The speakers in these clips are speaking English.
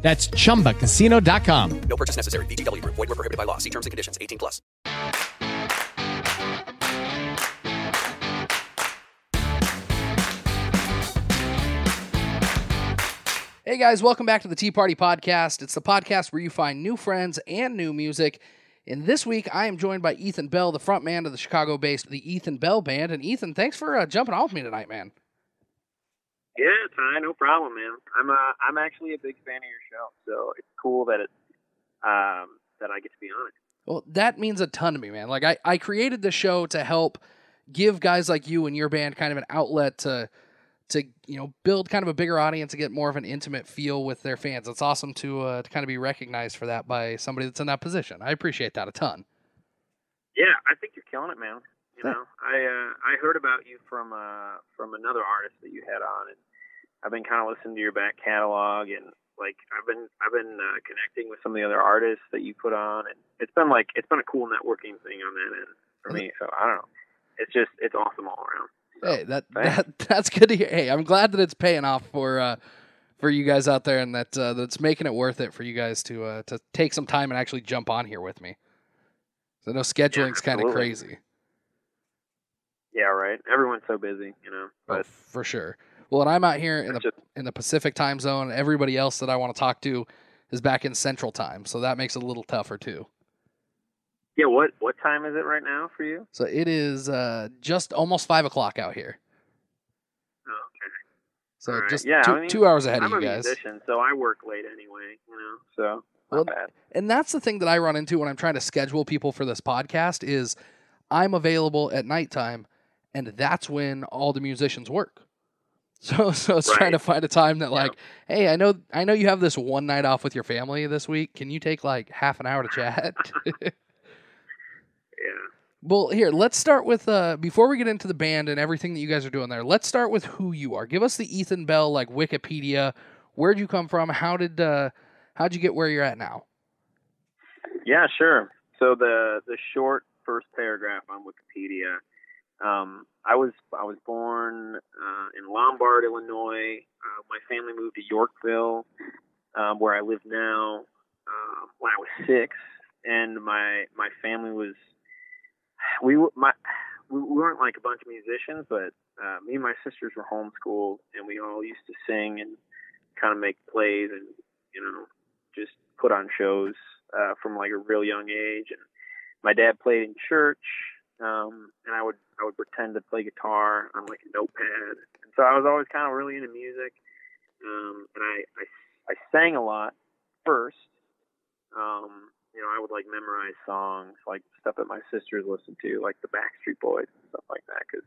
That's chumbacasino.com. No purchase necessary. VGW Group. Void were prohibited by law. See terms and conditions. 18 plus. Hey guys, welcome back to the Tea Party Podcast. It's the podcast where you find new friends and new music. And this week, I am joined by Ethan Bell, the frontman of the Chicago-based the Ethan Bell Band. And Ethan, thanks for uh, jumping on with me tonight, man. Yeah, Ty, no problem, man. I'm uh, I'm actually a big fan of your show, so it's cool that it um, that I get to be on it. Well, that means a ton to me, man. Like I, I created the show to help give guys like you and your band kind of an outlet to to you know build kind of a bigger audience and get more of an intimate feel with their fans. It's awesome to uh, to kind of be recognized for that by somebody that's in that position. I appreciate that a ton. Yeah, I think you're killing it, man. You know, I uh, I heard about you from uh, from another artist that you had on, and I've been kind of listening to your back catalog, and like I've been I've been uh, connecting with some of the other artists that you put on, and it's been like it's been a cool networking thing on that end for me. So I don't know, it's just it's awesome all around. So, Hey, that, thanks. that that's good to hear. Hey, I'm glad that it's paying off for uh, for you guys out there, and that uh, that's making it worth it for you guys to uh, to take some time and actually jump on here with me. So no scheduling's kind of crazy, yeah, right. Everyone's so busy, you know. oh, for sure. Well, and I'm out here in the in the Pacific time zone. Everybody else that I want to talk to is back in Central time, so that makes it a little tougher too. yeah. What what time is it right now for you? So it is uh, just almost five o'clock out here. Oh, okay. So right. just Yeah, two, I mean, two hours ahead I'm of you a guys. musician, so I work late anyway, you know. So Well, bad. and that's the thing that I run into when I'm trying to schedule people for this podcast is I'm available at nighttime, and that's when all the musicians work. So, so it's trying to find a time that Yeah. like, hey, I know, I know you have this one night off with your family this week. Can you take like half an hour to chat? Yeah. well, here, let's start with uh before we get into the band and everything that you guys are doing there. Let's start with who you are. Give us the Ethan Bell like Wikipedia. Where'd you come from? How did uh how'd you get where you're at now? Yeah, sure. So the the short first paragraph on Wikipedia. Um, I was I was born uh, in Lombard, Illinois. Uh, my family moved to Yorkville, um, where I live now, uh, when I was six, and my my family was we my we we weren't like a bunch of musicians, but uh, me and my sisters were homeschooled, and we all used to sing and kind of make plays and you know just put on shows uh, from like a real young age. And my dad played in church, um, and I would I would pretend to play guitar on like a notepad. And so I was always kind of really into music, um, and I, I I sang a lot first. Um, you know, I would like memorize songs, like stuff that my sisters listened to, like the Backstreet Boys and stuff like that, because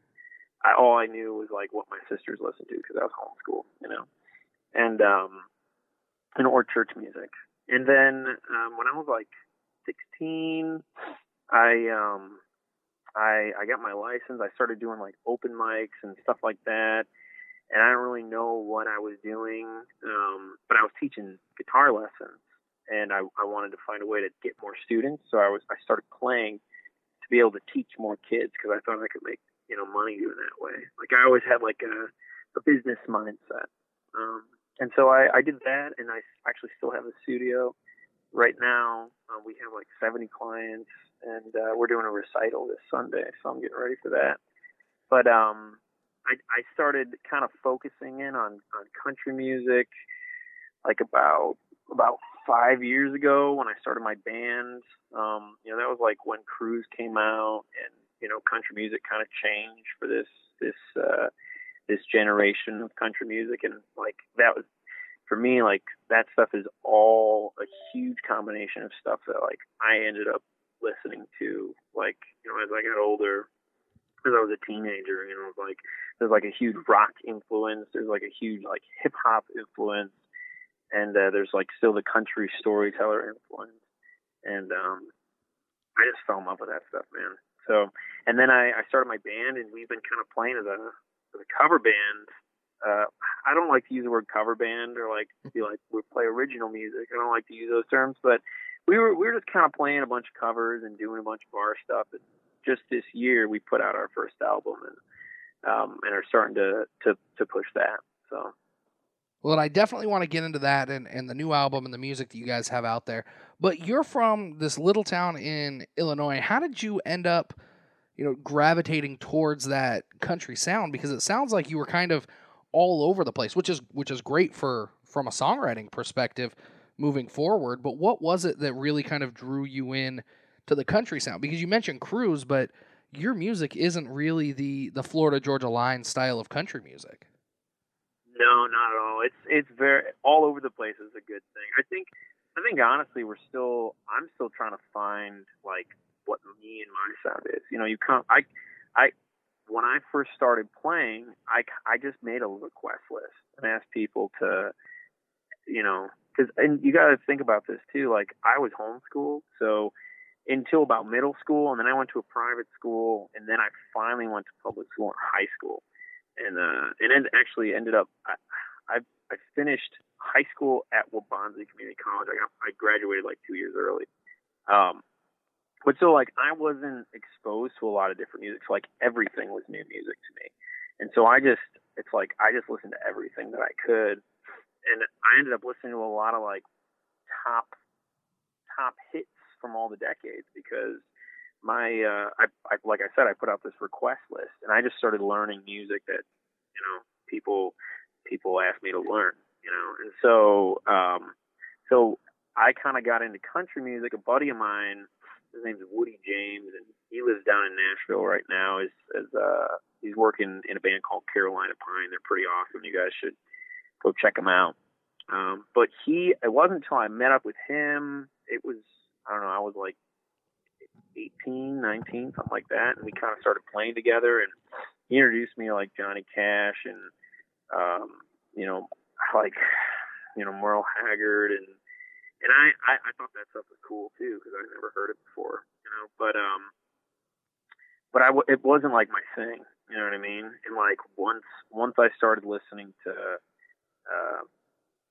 I, all I knew was like what my sisters listened to because I was homeschooled, you know, and um, and or church music. And then um, when I was like 16, I um, I I got my license. I started doing like open mics and stuff like that. And I don't really know what I was doing, um, but I was teaching guitar lessons, and I, I wanted to find a way to get more students. So I was I started playing to be able to teach more kids because I thought I could make you know money doing that way. Like I always had like a a business mindset. Um, and so I, I did that, and I actually still have a studio right now. Uh, we have like 70 clients, and uh, we're doing a recital this Sunday, so I'm getting ready for that. But um, I, I started kind of focusing in on, on country music like about about five years ago when I started my band. Um, you know, that was like when Cruise came out, and you know, country music kind of changed for this this uh, this generation of country music, and like that was for me like that stuff is all a huge combination of stuff that like I ended up listening to like you know as I got older as I was a teenager you know like there's like a huge rock influence there's like a huge like hip hop influence and uh, there's like still the country storyteller influence and um I just fell in love with that stuff, man. So, and then I, I started my band, and we've been kind of playing as a as a cover band. Uh, I don't like to use the word cover band or like be like we play original music. I don't like to use those terms, but we were we were just kind of playing a bunch of covers and doing a bunch of our stuff. And just this year, we put out our first album and um, and are starting to to to push that. So. Well, I definitely want to get into that and, and the new album and the music that you guys have out there. But you're from this little town in Illinois. How did you end up, you know, gravitating towards that country sound? Because it sounds like you were kind of all over the place, which is which is great for from a songwriting perspective moving forward. But what was it that really kind of drew you in to the country sound? Because you mentioned cruise, but your music isn't really the the Florida Georgia Line style of country music. No, not at all. It's it's very all over the place is a good thing. I think I think honestly we're still I'm still trying to find like what me and my sound is. You know, you come I I when I first started playing, I I just made a request list and asked people to you know, cuz and you got to think about this too like I was homeschooled, so until about middle school and then I went to a private school and then I finally went to public school in high school and uh, and it actually ended up I, I I finished high school at Waubonsee Community College. I got I graduated like two years early. Um, but so like I wasn't exposed to a lot of different music. So like everything was new music to me, and so I just it's like I just listened to everything that I could, and I ended up listening to a lot of like top top hits from all the decades because my uh, I, I like I said, I put out this request list, and I just started learning music that you know people people asked me to learn, you know, and so um, so I kind of got into country music. A buddy of mine, his name's Woody James, and he lives down in Nashville right now. Is as uh, he's working in a band called Carolina Pine. They're pretty awesome. You guys should go check them out. Um, but he, it wasn't until I met up with him. It was I don't know. I was like 18, 19, something like that. And we kind of started playing together. And he introduced me to like Johnny Cash and, um, you know, like, you know, Merle Haggard. And, and I, I, I thought that stuff was cool too, because I never heard it before, you know, but, um, but I, it wasn't like my thing, you know what I mean? And like once, once I started listening to, uh,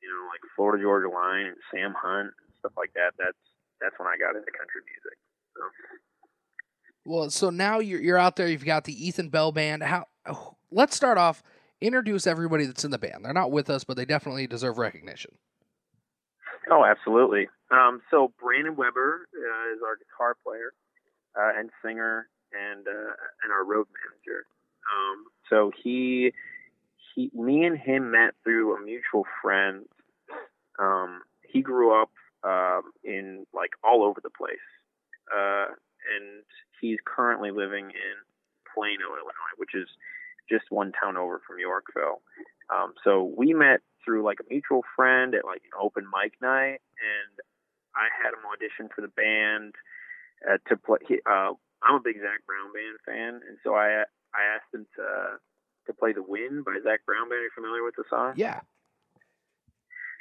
you know, like Florida Georgia Line and Sam Hunt and stuff like that, that's, that's when I got into country music. Well, so now you're you're out there. You've got the Ethan Bell band. How? Let's start off. Introduce everybody that's in the band. They're not with us, but they definitely deserve recognition. Oh, absolutely. Um, so Brandon Weber uh, is our guitar player uh, and singer, and uh, and our road manager. Um, so he he me and him met through a mutual friend. Um, he grew up um, in like all over the place uh, and he's currently living in Plano, Illinois, which is just one town over from Yorkville. Um, so we met through like a mutual friend at like an open mic night, and I had him audition for the band uh, to play. He, uh, I'm a big Zac Brown band fan, and so I I asked him to to play "The Wind" by Zac Brown band. Are you familiar with the song? Yeah.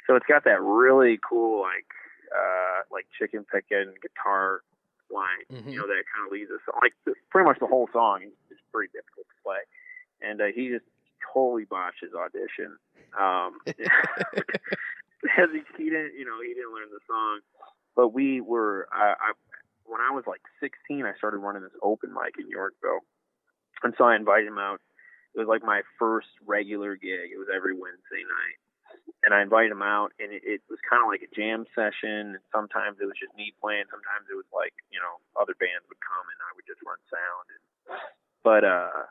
So it's got that really cool like uh, like chicken picking guitar line. Mm-hmm. You know, that kind of leads us like pretty much the whole song is pretty difficult to play, and uh, he just totally botched his audition. Um, he, he didn't, you know, he didn't learn the song, but we were. I, I when I was like 16, I started running this open mic in Yorkville, and so I invited him out. It was like my first regular gig. It was every Wednesday night and I invited him out, and it, it was kind of like a jam session. And sometimes it was just me playing. Sometimes it was like you know other bands would come, and I would just run sound. And, but uh,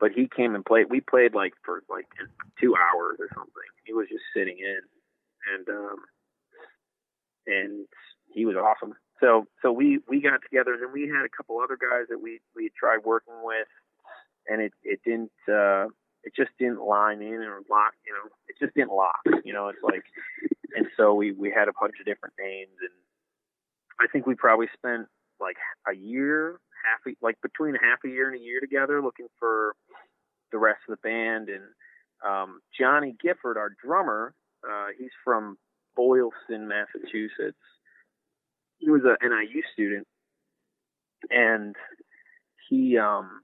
but he came and played. We played like for like two hours or something. He was just sitting in, and um, and he was awesome. So so we we got together, and then we had a couple other guys that we we tried working with, and it it didn't. uh it just didn't line in or lock, you know, it just didn't lock, you know, it's like, and so we, we had a bunch of different names and I think we probably spent like a year, half, a, like between half a year and a year together looking for the rest of the band. And, um, Johnny Gifford, our drummer, uh, he's from Boylston, Massachusetts. He was a NIU student and he um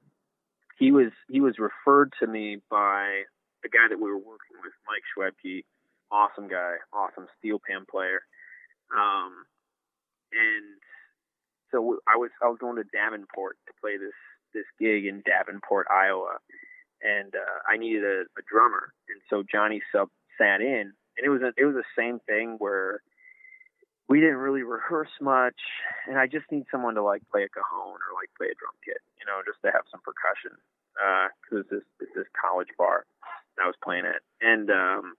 he was he was referred to me by the guy that we were working with, Mike Schwebke, awesome guy, awesome steel pan player. Um, and so I was I was going to Davenport to play this this gig in Davenport, Iowa, and uh, I needed a, a drummer, and so Johnny sub sat in, and it was a, it was the same thing where we didn't really rehearse much, and I just need someone to like play a cajon or like play a drum kit, you know, just to have some percussion, because uh, it's this it's this college bar I was playing at, and um,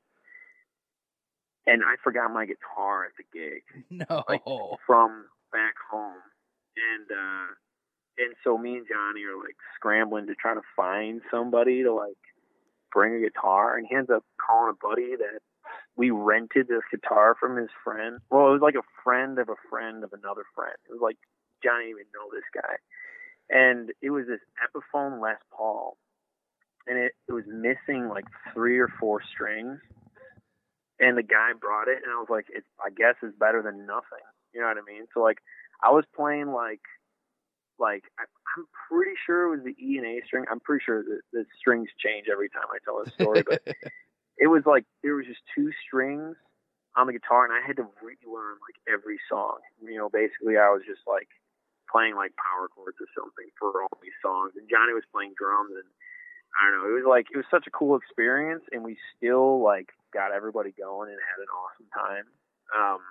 and I forgot my guitar at the gig, No. like from back home, and uh, and so me and Johnny are like scrambling to try to find somebody to like bring a guitar, and he ends up calling a buddy that we rented this guitar from his friend. Well, it was like a friend of a friend of another friend. It was like Johnny didn't even know this guy, and it was this Epiphone Les Paul, and it, it was missing like three or four strings. And the guy brought it, and I was like, "It's I guess it's better than nothing." You know what I mean? So like, I was playing like, like I, I'm pretty sure it was the E and A string. I'm pretty sure that the strings change every time I tell a story, but it was like there was just two strings on the guitar and I had to relearn like every song. You know, basically I was just like playing like power chords or something for all these songs and Johnny was playing drums and I don't know, it was like it was such a cool experience and we still like got everybody going and had an awesome time. Um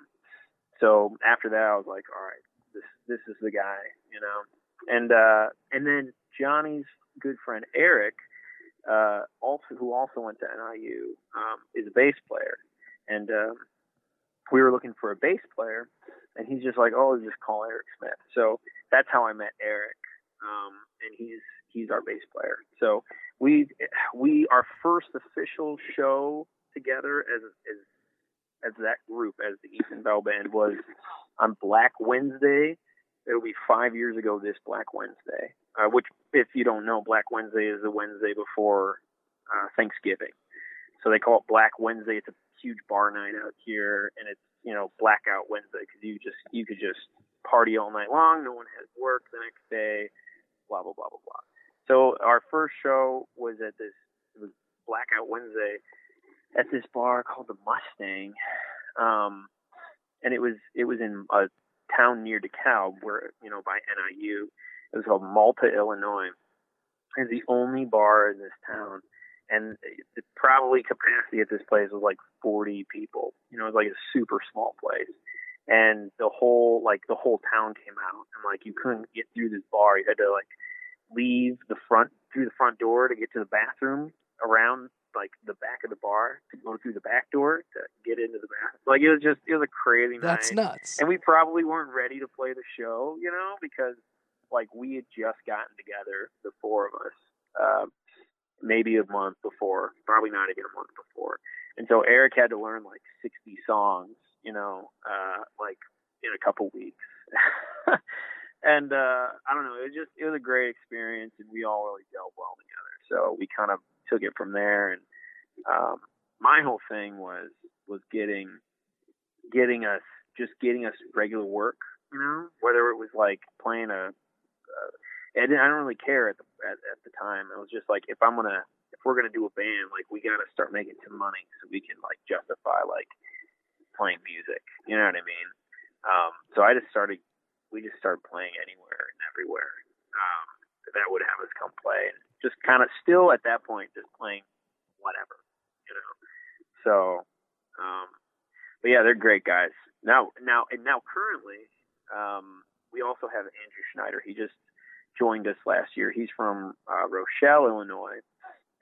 so after that I was like, all right, this this is the guy, you know. And uh and then Johnny's good friend Eric uh, also who also went to NIU, um, is a bass player, and um, we were looking for a bass player, and he's just like, oh, just call Eric Smith. So that's how I met Eric, um, and he's he's our bass player. So we we our first official show together as as as that group as the Ethan Bell Band was on Black Wednesday. It'll be five years ago this Black Wednesday, uh, which, if you don't know, Black Wednesday is the Wednesday before uh, Thanksgiving. So they call it Black Wednesday. It's a huge bar night out here, and it's you know Blackout Wednesday because you just you could just party all night long. No one has work the next day. Blah blah blah blah blah. So our first show was at this it was Blackout Wednesday at this bar called the Mustang, um, and it was it was in a town near DeKalb, where you know by NIU. It was called Malta, Illinois. It's the only bar in this town, and the probably capacity at this place was like 40 people. You know, it was like a super small place, and the whole like the whole town came out, and like you couldn't get through this bar. You had to like leave the front through the front door to get to the bathroom around like the back of the bar to go through the back door to get into the bathroom. Like it was just it was a crazy That's night. nuts. And we probably weren't ready to play the show, you know, because like we had just gotten together, the four of us, uh, maybe a month before, probably not even a month before. And so Eric had to learn like 60 songs, you know, uh, like in a couple weeks. and uh, I don't know, it was just it was a great experience, and we all really gelled well together. So we kind of took it from there. And um, my whole thing was was getting getting us just getting us regular work, you know, whether it was like playing a. Uh, I, I don't really care at the at, at the time. It was just like if I'm gonna if we're gonna do a band, like we gotta start making some money so we can like justify like playing music. You know what I mean? Um, so I just started. We just started playing anywhere and everywhere um, that would have us come play, and just kind of still at that point just playing whatever, you know. So, um, but yeah, they're great guys. Now, now, and now currently, um, we also have Andrew Schneider. He just joined us last year. He's from uh, Rochelle, Illinois,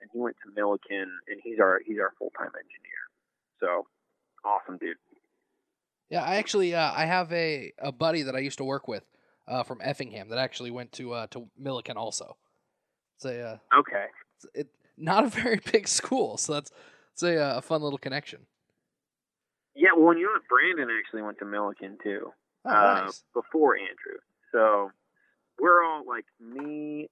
and he went to Millikin, and he's our he's our full time engineer. So awesome, dude. Yeah, I actually uh, I have a, a buddy that I used to work with uh, from Effingham that actually went to uh, to Millikin also. It's a uh, Okay. it's it, not a very big school, so that's it's a, uh, a fun little connection. Yeah, well, you know what? Brandon actually went to Millikin too. Oh, uh, nice. before Andrew. So we're all like me,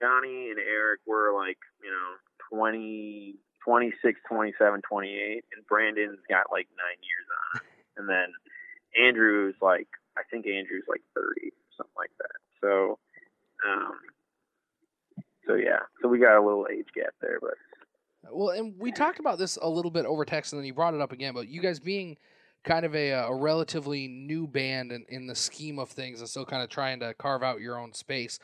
Johnny, and Eric. We're like you know 20, 26, 27, 28, and Brandon's got like nine years on it. And then Andrew's like I think Andrew's like thirty, something like that. So we got a little age gap there, but Well, and we talked about this a little bit over text, and then you brought it up again. But you guys being kind of a, uh, a relatively new band in, in the scheme of things, and still kind of trying to carve out your own space.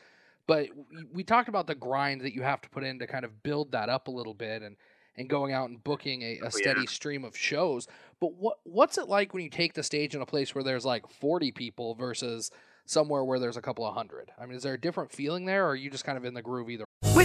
But we- we talked about the grind that you have to put in to kind of build that up a little bit, and and going out and booking a, a Oh, steady yeah. stream of shows. But what what's it like when you take the stage in a place where there's like 40 people versus somewhere where there's a couple of hundred? I mean, is there a different feeling there, or are you just kind of in the groove either?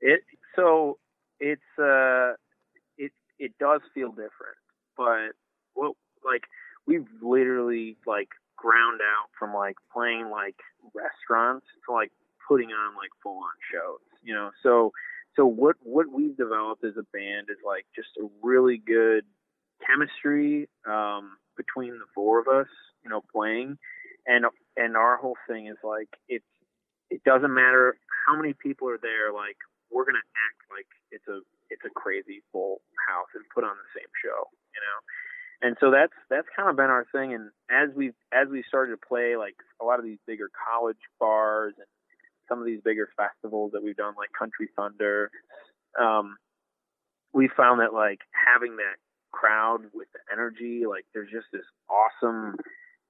It so it's uh it it does feel different, but what like we've literally like ground out from like playing like restaurants to like putting on like full on shows, you know. So so what what we've developed as a band is like just a really good chemistry um between the four of us, you know, playing and and our whole thing is like it's it doesn't matter how many people are there like we're gonna act like it's a it's a crazy full house and put on the same show you know? And so that's that's kind of been our thing. And as we as we started to play like a lot of these bigger college bars and some of these bigger festivals that we've done like country thunder um we found that like having that crowd with the energy like there's just this awesome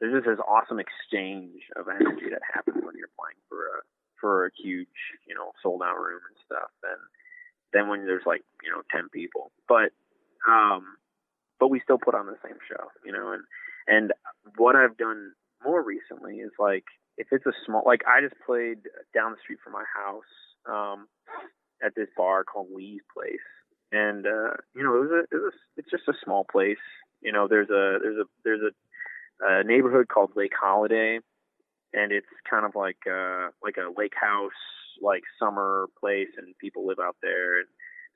there's just this awesome exchange of energy that happens when you're playing for a for a huge, you know, sold out room and stuff than than when there's like, you know, ten people. But um but we still put on the same show, you know, and and what I've done more recently is like if it's a small like I just played down the street from my house, um, at this bar called Lee's Place. And uh, you know, it was a it was it's just a small place. You know, there's a there's a there's a a neighborhood called Lake Holiday, and it's kind of like uh like a lake house, like summer place, and people live out there, and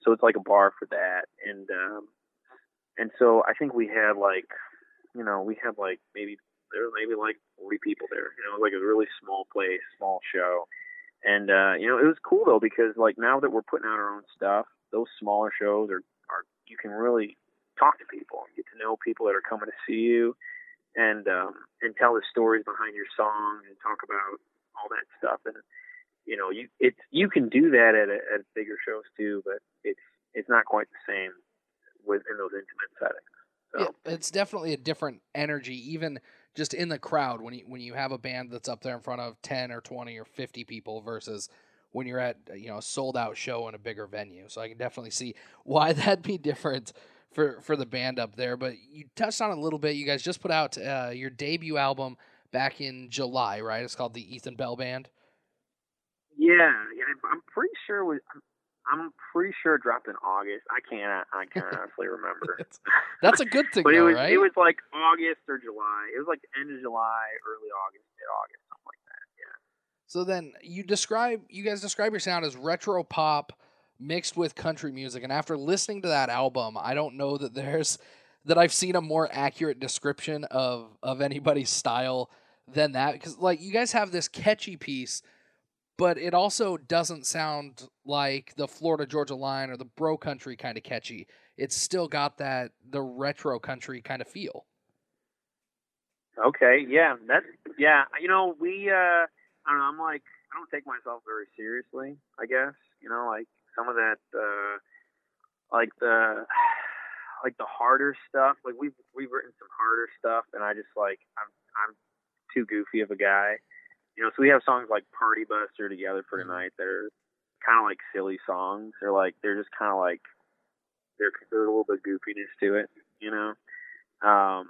so it's like a bar for that, and um, and so I think we had like, you know, we had like maybe there were maybe like 40 people there, you know, like a really small place, small show, and uh, you know, it was cool though because like now that we're putting out our own stuff, those smaller shows are are you can really talk to people and get to know people that are coming to see you and um, and tell the stories behind your song and talk about all that stuff. And you know, you it's you can do that at a, at bigger shows too, but it's it's not quite the same within those intimate settings. So Yeah, it's definitely a different energy, even just in the crowd when you when you have a band that's up there in front of ten or twenty or fifty people versus when you're at you know a sold out show in a bigger venue. So I can definitely see why that'd be different for for the band up there. But you touched on it a little bit. You guys just put out uh, your debut album back in July, right? It's called the Ethan Bell Band. yeah, yeah, I'm- pretty sure it was. I'm, I'm pretty sure it dropped in August. I can't. I can't honestly remember. That's a good thing, but it was right? it was like August or July. It was like the end of July, early August, mid August, something like that. Yeah. So then you describe you guys describe your sound as retro pop mixed with country music and after listening to that album, I don't know that there's that I've seen a more accurate description of of anybody's style than that because like you guys have this catchy piece but it also doesn't sound like the Florida Georgia line or the bro country kind of catchy. It's still got that the retro country kind of feel. Okay, yeah, that's yeah. You know, we uh I don't know, I'm like I don't take myself very seriously, I guess. You know, like some of that uh like the like the harder stuff. Like we've we've written some harder stuff and I just like I'm I'm too goofy of a guy you know, so we have songs like Party Buster together for tonight that are kind of like silly songs. They're like they're just kind of like they're there's a little bit goofiness to it, you know. Um,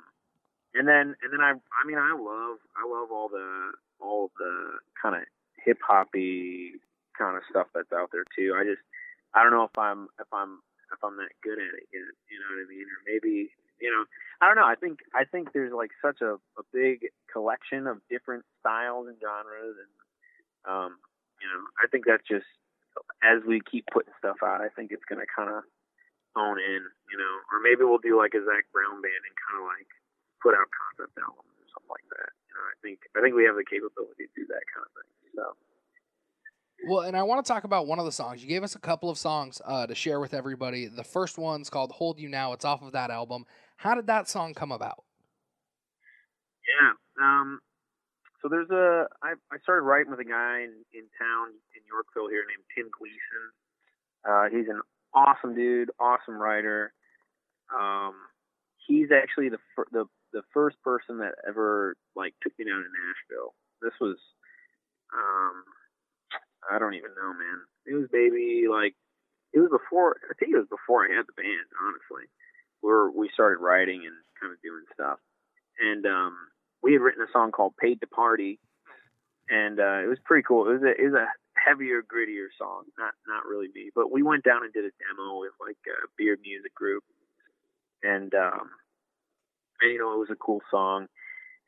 and then and then I I mean I love I love all the all the kind of hip hoppy kind of stuff that's out there too. I just I don't know if I'm if I'm if I'm that good at it yet. You know what I mean? Or maybe you know I don't know. I think I think there's like such a, a big collection of different styles and genres, and um, you know I think that's just as we keep putting stuff out, I think it's gonna kind of hone in, you know, or maybe we'll do like a Zac Brown band and kind of like put out concept albums or something like that. You know, I think I think we have the capability to do that kind of thing. So. Well, and I want to talk about one of the songs. You gave us a couple of songs uh, to share with everybody. The first one's called "Hold You Now." It's off of that album. How did that song come about? Yeah. Um, so there's a I, I started writing with a guy in, in town in Yorkville here named Tim Gleason. Uh, he's an awesome dude, awesome writer. Um, he's actually the fir- the the first person that ever like took me down to Nashville. This was um, I don't even know, man. It was maybe like it was before. I think it was before I had the band. Honestly, where we started writing and kind of doing stuff, and um, we had written a song called "Paid to Party," and uh, it was pretty cool. It was a it was a heavier, grittier song. Not not really me, but we went down and did a demo with like a Beard Music Group, and um, and you know it was a cool song.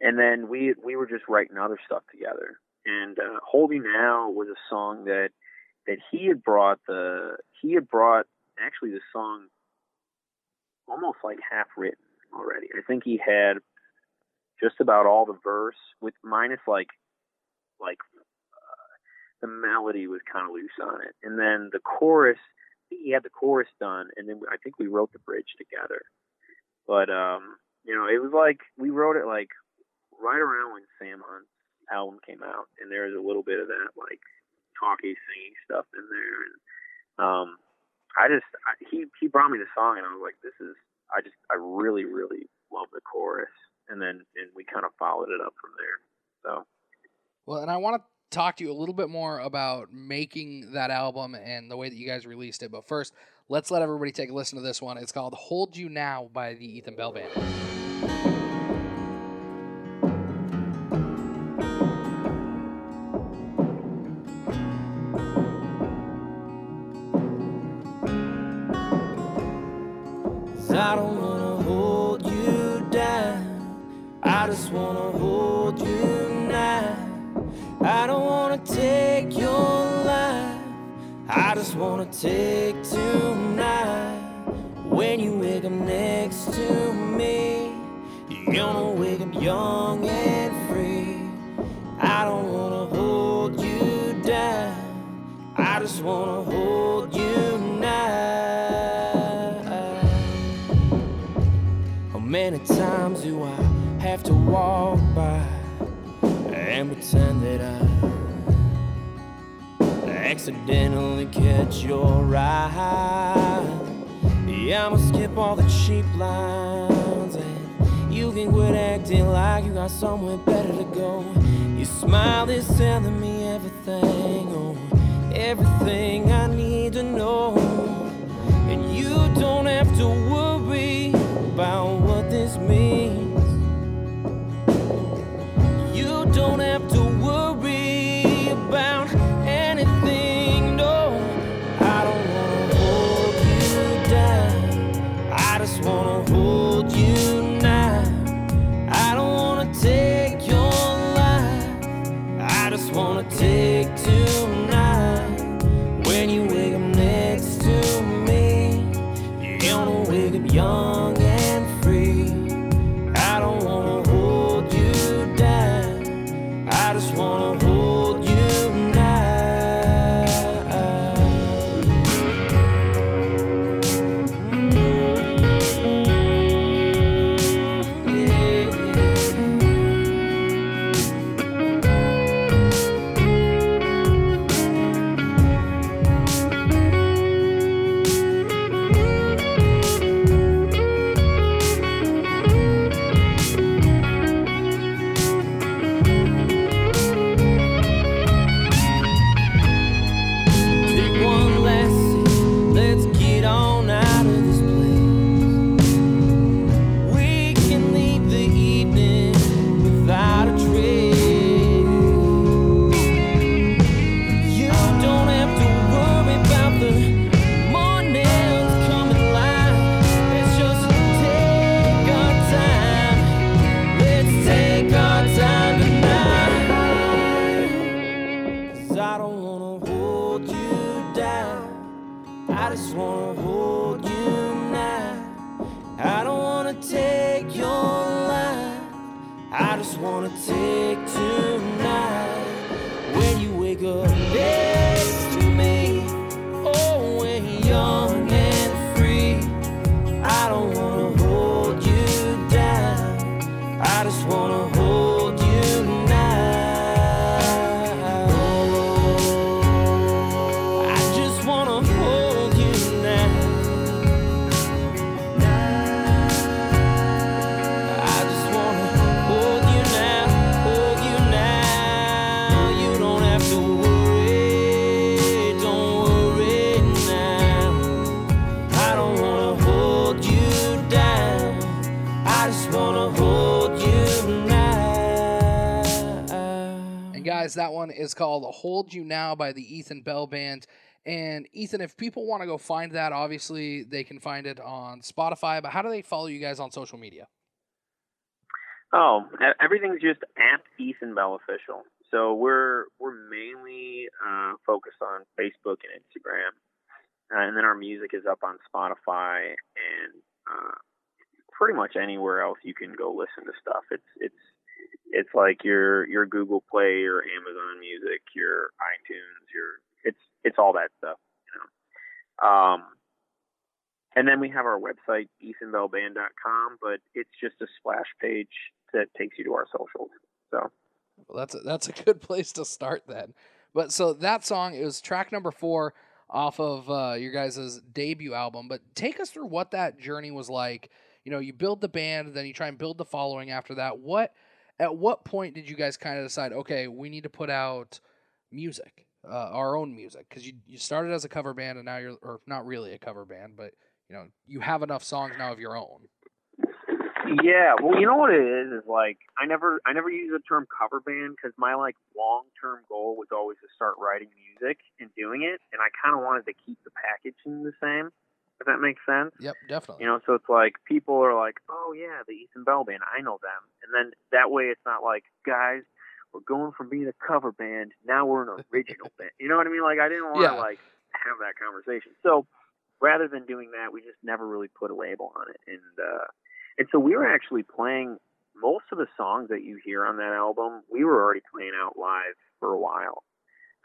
And then we we were just writing other stuff together. And uh, "Hold You Now" was a song that that he had brought the he had brought actually the song almost like half written already. I think he had just about all the verse with minus like like uh, the melody was kind of loose on it, and then the chorus. He had the chorus done, and then I think we wrote the bridge together. But um, you know, it was like we wrote it like right around when Sam Hunt's album came out, and there was a little bit of that like talky, singing stuff in there, and um, I just I, he he brought me the song, and I was like, this is I just I really really love the chorus, and then and we kind of followed it up from there. So Well, and I want to talk to you a little bit more about making that album and the way that you guys released it. But first, let's let everybody take a listen to this one. It's called "Hold You Now" by the Ethan Bell Band. Wanna take tonight. When you wake up next to me, you're gonna wake up young and free. I don't wanna hold you down. I just wanna hold you now. How many times do I have to walk by and pretend that I accidentally catch your eye? Yeah, I'ma skip all the cheap lines and you can quit acting like you got somewhere better to go. Your smile is telling me everything, oh, everything I need to know. And you don't have to worry about what this means. Guys, that one is called Hold You Now by the Ethan Bell Band. And Ethan, if people want to go find that, obviously they can find it on Spotify. But how do they follow you guys on social media? Oh, everything's just at Ethan Bell official. So we're we're mainly uh, focused on Facebook and Instagram, uh, and then our music is up on Spotify and uh, pretty much anywhere else you can go listen to stuff. It's it's it's like your your Google Play, your Amazon Music, your iTunes, your it's it's all that stuff. You know. Um, and then we have our website, ethanbellband.com, but it's just a splash page that takes you to our socials. So Well, that's a, that's a good place to start then. But so that song it was track number four off of uh, your guys' debut album. But take us through what that journey was like. You know, you build the band, then you try and build the following after that. What at what point did you guys kind of decide? Okay, we need to put out music, uh, our own music, because you you started as a cover band and now you're or not really a cover band, but you know you have enough songs now of your own. Yeah, well, you know what it is is like I never I never use the term cover band because my like long term goal was always to start writing music and doing it, and I kind of wanted to keep the packaging the same. If that makes sense. Yep, definitely. You know, so it's like people are like, "Oh yeah, the Ethan Bell band, I know them," and then that way it's not like, guys, we're going from being a cover band now we're an original band. You know what I mean? Like I didn't want to Yeah. like have that conversation. So rather than doing that, we just never really put a label on it, and uh, and so we were actually playing most of the songs that you hear on that album. We were already playing out live for a while.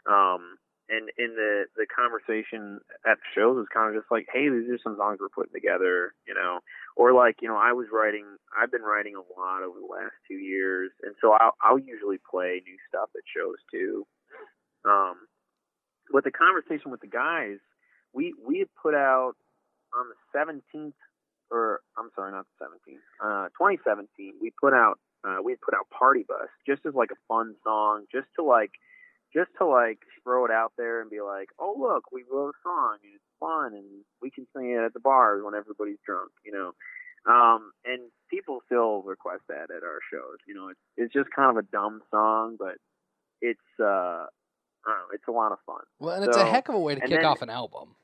Um, and in the the conversation at the shows was kind of just like, hey, these are some songs we're putting together, you know, or like, you know, I was writing, I've been writing a lot over the last two years, and so I'll, I'll usually play new stuff at shows too. Um, but the conversation with the guys, we we had put out on the 17th, or I'm sorry, not the 17th, uh, 2017, we put out uh, we had put out Party Bus just as like a fun song, just to like just to like throw it out there and be like, oh look, we wrote a song and it's fun and we can sing it at the bars when everybody's drunk, you know. Um, and people still request that at our shows. You know, it's it's just kind of a dumb song, but it's uh, I don't know, it's a lot of fun. Well, and it's a heck of a way to kick then- off an album.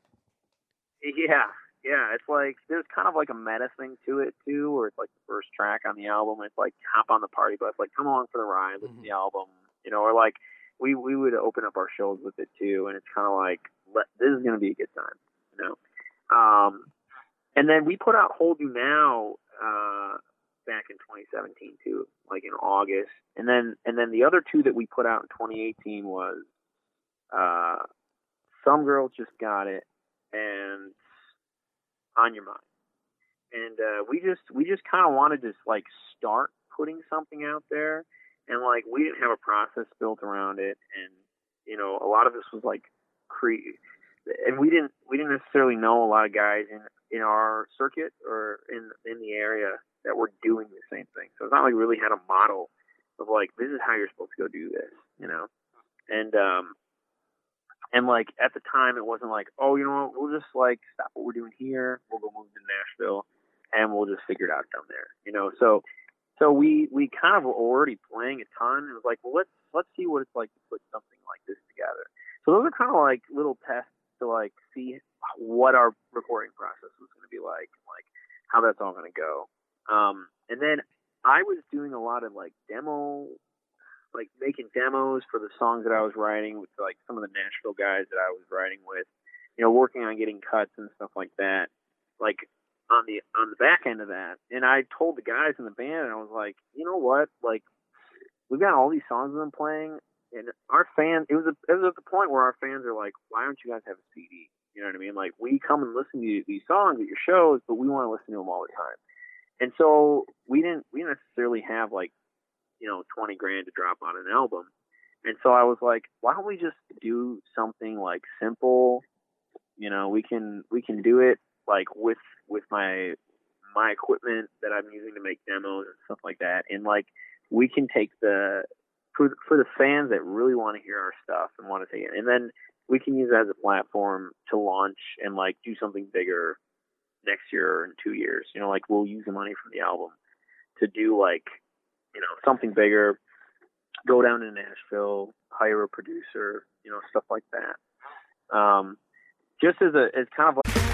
Yeah, yeah. It's like there's kind of like a meta thing to it too, where it's like the first track on the album. It's like hop on the party bus, like come along for the ride, listen to the album, you know. Or like we we would open up our shows with it too, and it's kind of like let, this is gonna be a good time, you know. Um, and then we put out Hold You Now uh, back in 2017 too, like in August, and then and then the other two that we put out in 2018 was uh, Some Girls Just Got It and On Your Mind. And uh, we just we just kind of wanted to like start putting something out there, and like we didn't have a process built around it, and you know a lot of this was like cre- and we didn't we didn't necessarily know a lot of guys in in our circuit or in in the area that were doing the same thing. So it's not like we really had a model of like this is how you're supposed to go do this, you know. And um and like at the time it wasn't like, oh, you know what, we'll just like stop what we're doing here, we'll go move to Nashville and we'll just figure it out down there. You know, so so we we kind of were already playing a ton and it was like, well let's let's see what it's like to put something like this together. So those are kind of like little tests to like see what our recording process was going to be like, and like how that's all going to go. Um, and then I was doing a lot of like demo, like making demos for the songs that I was writing with like some of the Nashville guys that I was writing with. you know, working on getting cuts and stuff like that. Like on the on the back end of that, and I told the guys in the band, and I was like, you know what, like we've got all these songs we've been playing, and our fans. It was a, it was at the point where our fans are like, why don't you guys have a CD? You know what I mean? Like we come and listen to these songs at your shows, but we want to listen to them all the time. And so we didn't we didn't necessarily have like you know twenty grand to drop on an album. And so I was like, why don't we just do something like simple? You know, we can we can do it like with with my my equipment that I'm using to make demos and stuff like that. And like we can take the for for the fans that really want to hear our stuff and want to take it, and then we can use it as a platform to launch and like do something bigger next year or in two years. You know, like we'll use the money from the album to do like you know something bigger, go down to Nashville, hire a producer, you know, stuff like that. Um, just as a as kind of like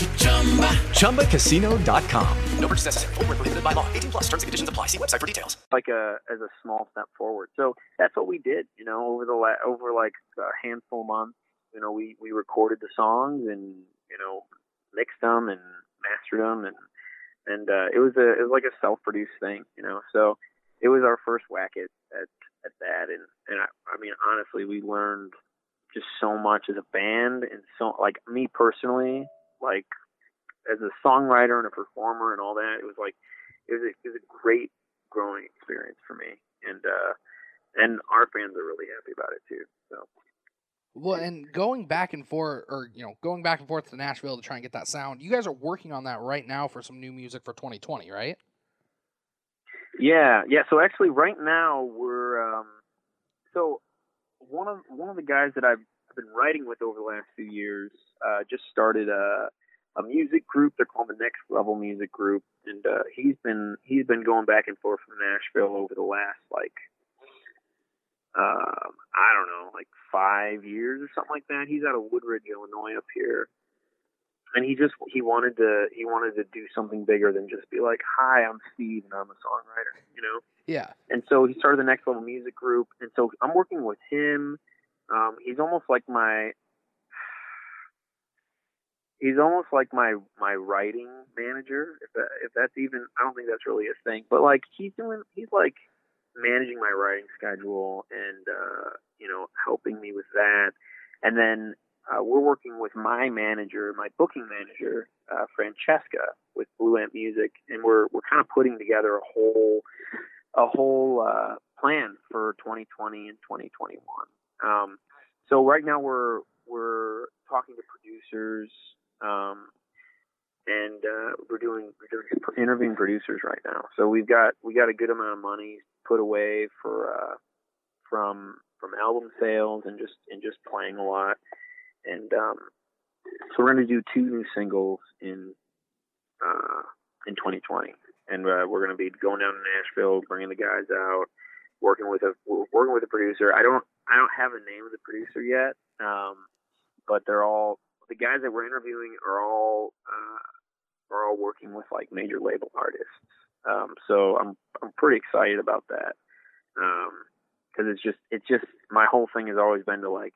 ChumbaCasino.com. No purchase necessary. Void where prohibited by law. 18 plus. Terms and conditions apply. See website for details. like a as a small step forward. So that's what we did, you know, over the la- over like a handful of months. You know, we we recorded the songs and you know mixed them and mastered them and and uh, it was a it was like a self produced thing, you know. So it was our first whack at at, at that, and and I, I mean honestly, we learned just so much as a band and so like me personally, like as a songwriter and a performer and all that, it was like it was a, it was a great growing experience for me, and uh, and our fans are really happy about it too. So Well, and going back and forth, or you know, going back and forth to Nashville to try and get that sound. You guys are working on that right now for some new music for 2020, right? yeah, yeah. So actually, right now we're um, so one of one of the guys that I've been writing with over the last few years uh, just started a a music group. They're called the Next Level Music Group, and uh, he's been he's been going back and forth from Nashville over the last like um, I don't know, like five years or something like that. He's out of Woodridge, Illinois, up here, and he just he wanted to he wanted to do something bigger than just be like, "Hi, I'm Steve, and I'm a songwriter," you know. Yeah. And so he started the Next Level Music Group, and so I'm working with him. Um, he's almost like my he's almost like my my writing manager. If that if that's even I don't think that's really a thing, but like he's doing he's like managing my writing schedule and uh, you know helping me with that, and then uh, we're working with my manager, my booking manager, uh, Francesca, with Blue Ant Music, and we're we're kind of putting together a whole a whole uh, plan for 2020 and 2021. Um, so right now we're we're talking to producers, um, and uh, we're doing we're doing interviewing producers right now. So we've got we got a good amount of money put away for uh, from from album sales and just and just playing a lot. And um, so we're going to do two new singles in uh, in 2020, and uh, we're going to be going down to Nashville, bringing the guys out, working with a working with a producer. I don't I don't have a name of the producer yet, um, but they're all the guys that we're interviewing are all uh, are all working with like major label artists. Um, so I'm I'm pretty excited about that because it's just it's just my whole thing has always been to like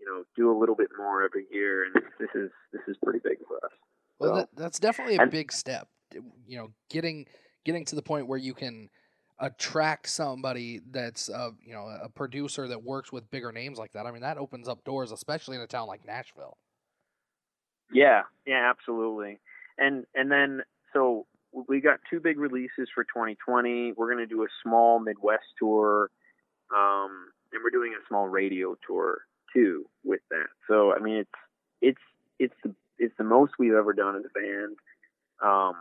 you know do a little bit more every year, and this is this is pretty big for us. Well, So- that, that's definitely a and- big step. You know, getting getting to the point where you can attract somebody that's a you know a producer that works with bigger names like that. I mean, that opens up doors, especially in a town like Nashville. Yeah, yeah, absolutely. And and then so we got two big releases for 2020. We're going to do a small Midwest tour, um, and we're doing a small radio tour too with that. So I mean, it's it's it's the it's the most we've ever done as a band, um,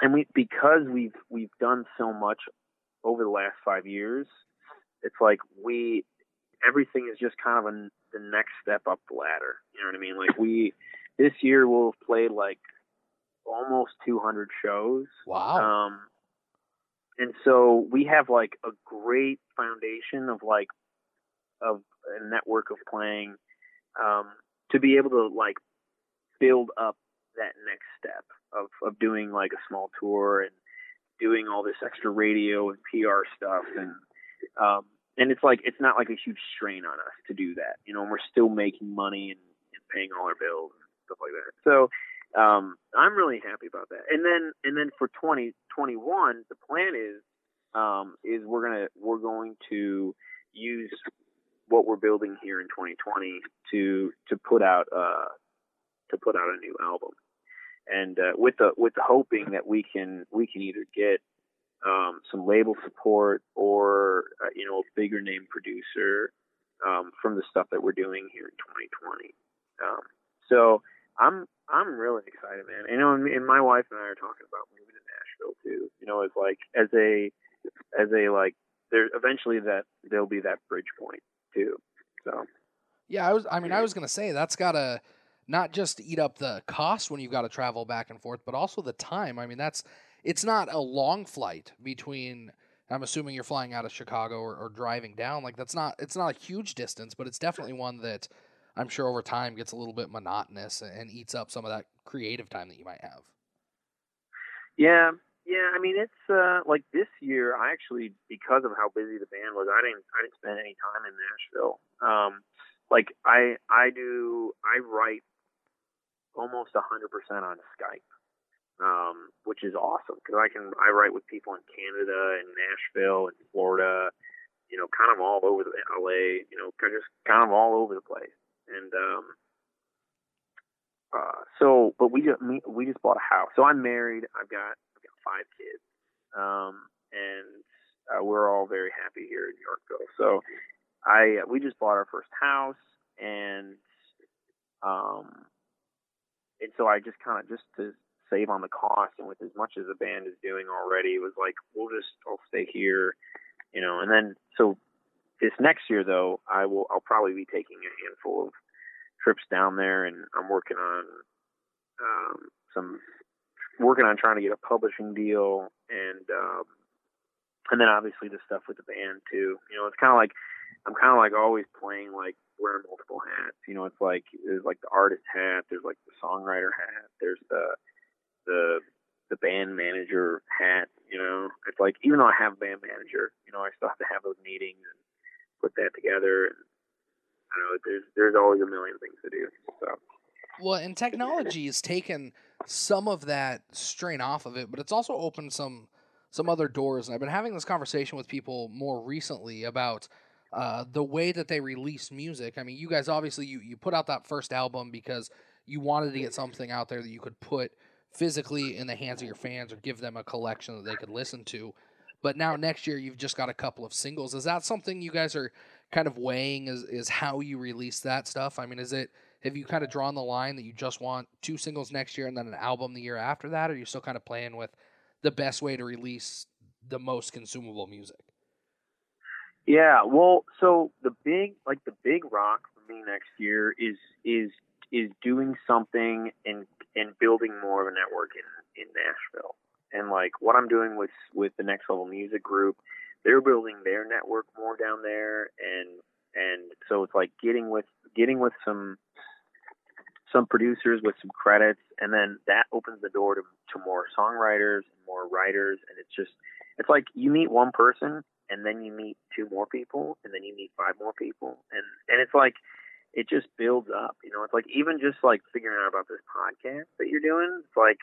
and we because we've we've done so much over the last five years. It's like we everything is just kind of a, the next step up the ladder. You know what I mean? Like we this year we'll have played like almost 200 shows. Wow. Um, and so we have like a great foundation of like of a network of playing um, to be able to like build up that next step of of doing like a small tour and doing all this extra radio and PR stuff and um and it's like it's not like a huge strain on us to do that you know and we're still making money and, and paying all our bills and stuff like that. So um I'm really happy about that. And then and then for 2021 the plan is um is we're gonna we're going to use what we're building here in 2020 to to put out uh to put out a new album and uh, with the with the hoping that we can we can either get um, some label support or uh, you know a bigger name producer um, from the stuff that we're doing here in 2020. Um, so I'm I'm really excited, man. You know, and, and my wife and I are talking about moving to Nashville too. You know, as like as a as a like there eventually that there'll be that bridge point too. So Yeah, I was. I mean, I was gonna say that's gotta not just to eat up the cost when you've got to travel back and forth, but also the time. I mean, that's it's not a long flight between. I'm assuming you're flying out of Chicago or, or driving down. Like that's not it's not a huge distance, but it's definitely one that I'm sure over time gets a little bit monotonous and eats up some of that creative time that you might have. Yeah, yeah. I mean, it's uh, like this year. I actually, because of how busy the band was, I didn't I didn't spend any time in Nashville. Um, like I I do I write almost 100% on Skype, um, which is awesome because I can I write with people in Canada and Nashville and Florida, you know, kind of all over the LA, you know, just kind of all over the place. And um, uh, so, but we just we just bought a house. So I'm married. I've got I've got five kids, um, and uh, we're all very happy here in Yorkville. So I we just bought our first house and um and so I just kind of just to save on the cost and with as much as the band is doing already it was like we'll just I'll stay here you know? And then so this next year though I will I'll probably be taking a handful of trips down there and I'm working on um some working on trying to get a publishing deal and um and then obviously the stuff with the band too. You know it's kind of like I'm kind of like always playing like wearing multiple hats. You know, it's like there's like the artist hat, there's like the songwriter hat, there's the the the band manager hat. You know, it's like even though I have a band manager, you know, I still have to have those meetings and put that together. And I know there's there's always a million things to do. So. Well, and technology has taken some of that strain off of it, but it's also opened some some other doors. And I've been having this conversation with people more recently about uh, the way that they release music. I mean, you guys obviously you, you put out that first album because you wanted to get something out there that you could put physically in the hands of your fans or give them a collection that they could listen to. But now next year you've just got a couple of singles. Is that something you guys are kind of weighing is, is how you release that stuff? I mean, is it have you kind of drawn the line that you just want two singles next year and then an album the year after that? Or are you still kind of playing with the best way to release the most consumable music? Yeah, well, so the big like the big rock for me next year is is is doing something and and building more of a network in in Nashville. And like what I'm doing with with the Next Level Music Group, they're building their network more down there. And and so it's like getting with getting with some some producers with some credits. And then that opens the door to to more songwriters and more writers. And it's just it's like you meet one person and then you meet two more people and then you meet five more people and and it's like it just builds up you know it's like even just like figuring out about this podcast that you're doing it's like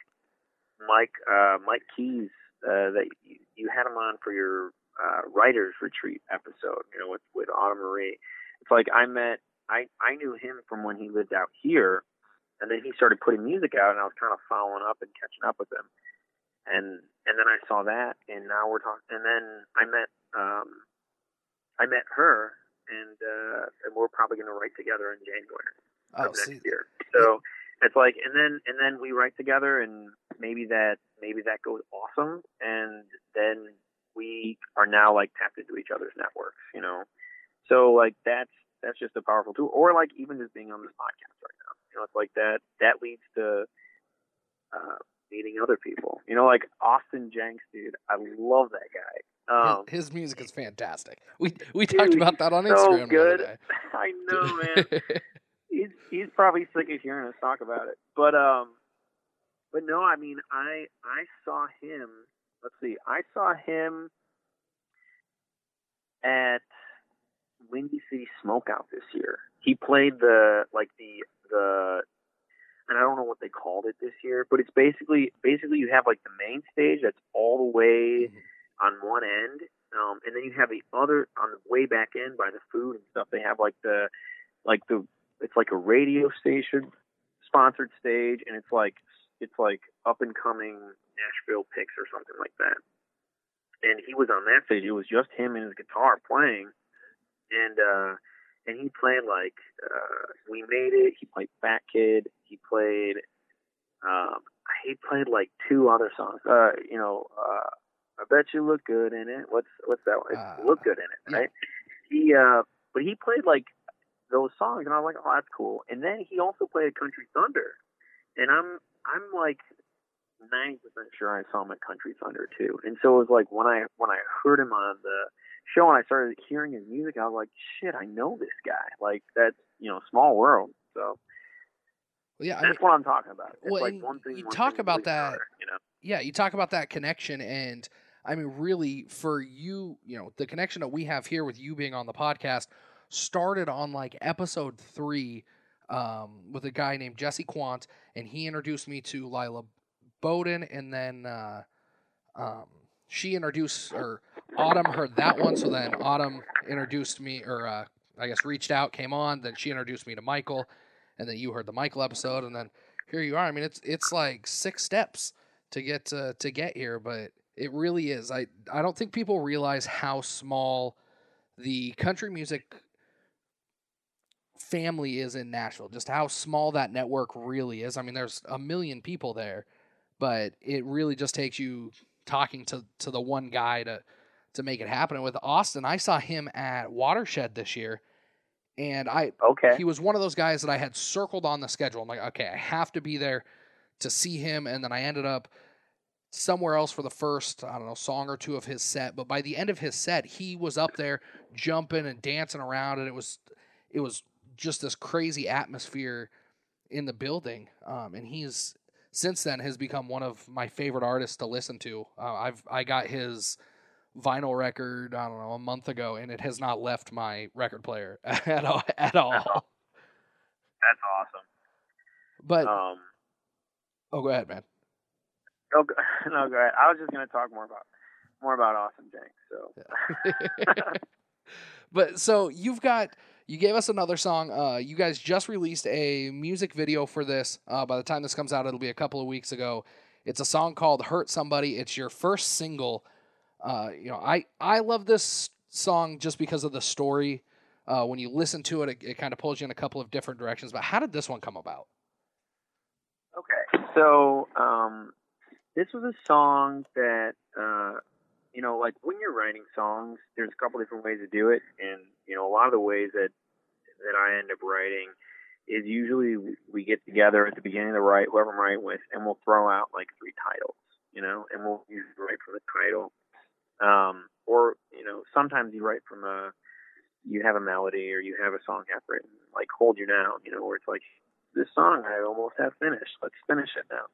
mike uh mike keys uh that you, you had him on for your uh writers retreat episode you know with with autumn marie it's like i met i i knew him from when he lived out here and then he started putting music out and i was kind of following up and catching up with him and and then I saw that, and now we're talking. And then I met um, I met her, and uh, and we're probably going to write together in January oh, of next year. So it's like, and then and then we write together, and maybe that maybe that goes awesome, and then we are now like tapped into each other's networks, you know. So like that's that's just a powerful tool, or like even just being on this podcast right now, you know, it's like that that leads to uh, meeting other people. You know, like Austin Jenks, dude. I love that guy. Um, his, his music is fantastic. We we talked about that on so Instagram. good. I know, man. he's he's probably sick of hearing us talk about it. But um, but no, I mean, I I saw him. Let's see, I saw him at Windy City Smokeout this year. He played the like the the and I don't know what they called it this year, but it's basically basically you have like the main stage that's all the way on one end, um, and then you have the other on the way back end by the food and stuff. They have like the like the it's like a radio station sponsored stage, and it's like it's like up and coming Nashville picks or something like that. And he was on that stage. It was just him and his guitar playing, and uh, and he played like uh, we made it. He played Fat Kid. He played um, he played like two other songs. Uh, you know, uh, I bet you look good in it. What's what's that one? It's look good in it, right? He uh, but he played like those songs, and I was like, oh, that's cool. And then he also played Country Thunder, and I'm I'm like ninety percent sure I saw him at Country Thunder too. And so it was like when I when I heard him on the show and I started hearing his music, I was like, shit, I know this guy. Like that's you know, small world. So Well, yeah, I that's mean- what I'm talking about. It's well, like one thing. you one talk thing about that. you know. Yeah, you talk about that connection, and I mean, really, for you, you know, the connection that we have here with you being on the podcast started on like episode three um, with a guy named Jesse Quant, and he introduced me to Lila Bowden, and then uh, um, she introduced or Autumn heard that one, so then Autumn introduced me, or uh, I guess reached out, came on, then she introduced me to Michael, and then you heard the Michael episode, and then here you are. I mean, it's it's like six steps to get to, to get here, but it really is. I I don't think people realize how small the country music family is in Nashville. Just how small that network really is. I mean, there's a million people there, but it really just takes you talking to to the one guy to to make it happen. And with Austin, I saw him at Watershed this year, and I okay. he was one of those guys that I had circled on the schedule. I'm like, okay, I have to be there to see him, and then I ended up somewhere else for the first I don't know song or two of his set. But by the end of his set, he was up there jumping and dancing around, and it was it was just this crazy atmosphere in the building. Um, and he's since then has become one of my favorite artists to listen to. Uh, I've I got his vinyl record I don't know a month ago, and it has not left my record player at all. At all. That's awesome. But Um, oh, go ahead, man. No, go- no, go ahead. I was just gonna talk more about more about Austin Jenks. So But so you've got you gave us another song. Uh, you guys just released a music video for this. Uh, by the time this comes out, it'll be a couple of weeks ago. It's a song called "Hurt Somebody." It's your first single. Uh, you know, I I love this song just because of the story. Uh, when you listen to it, it, it kind of pulls you in a couple of different directions. But how did this one come about? Okay. So um, this was a song that uh, you know, like when you're writing songs, there's a couple different ways to do it, and you know, a lot of the ways that that I end up writing is usually we get together at the beginning of the write, whoever I'm writing with, and we'll throw out like three titles, you know, and we'll usually write from the title. Um, or you know, sometimes you write from a you have a melody or you have a song half written, like "Hold You Now," you know, where it's like this song I almost have finished. Let's finish it now.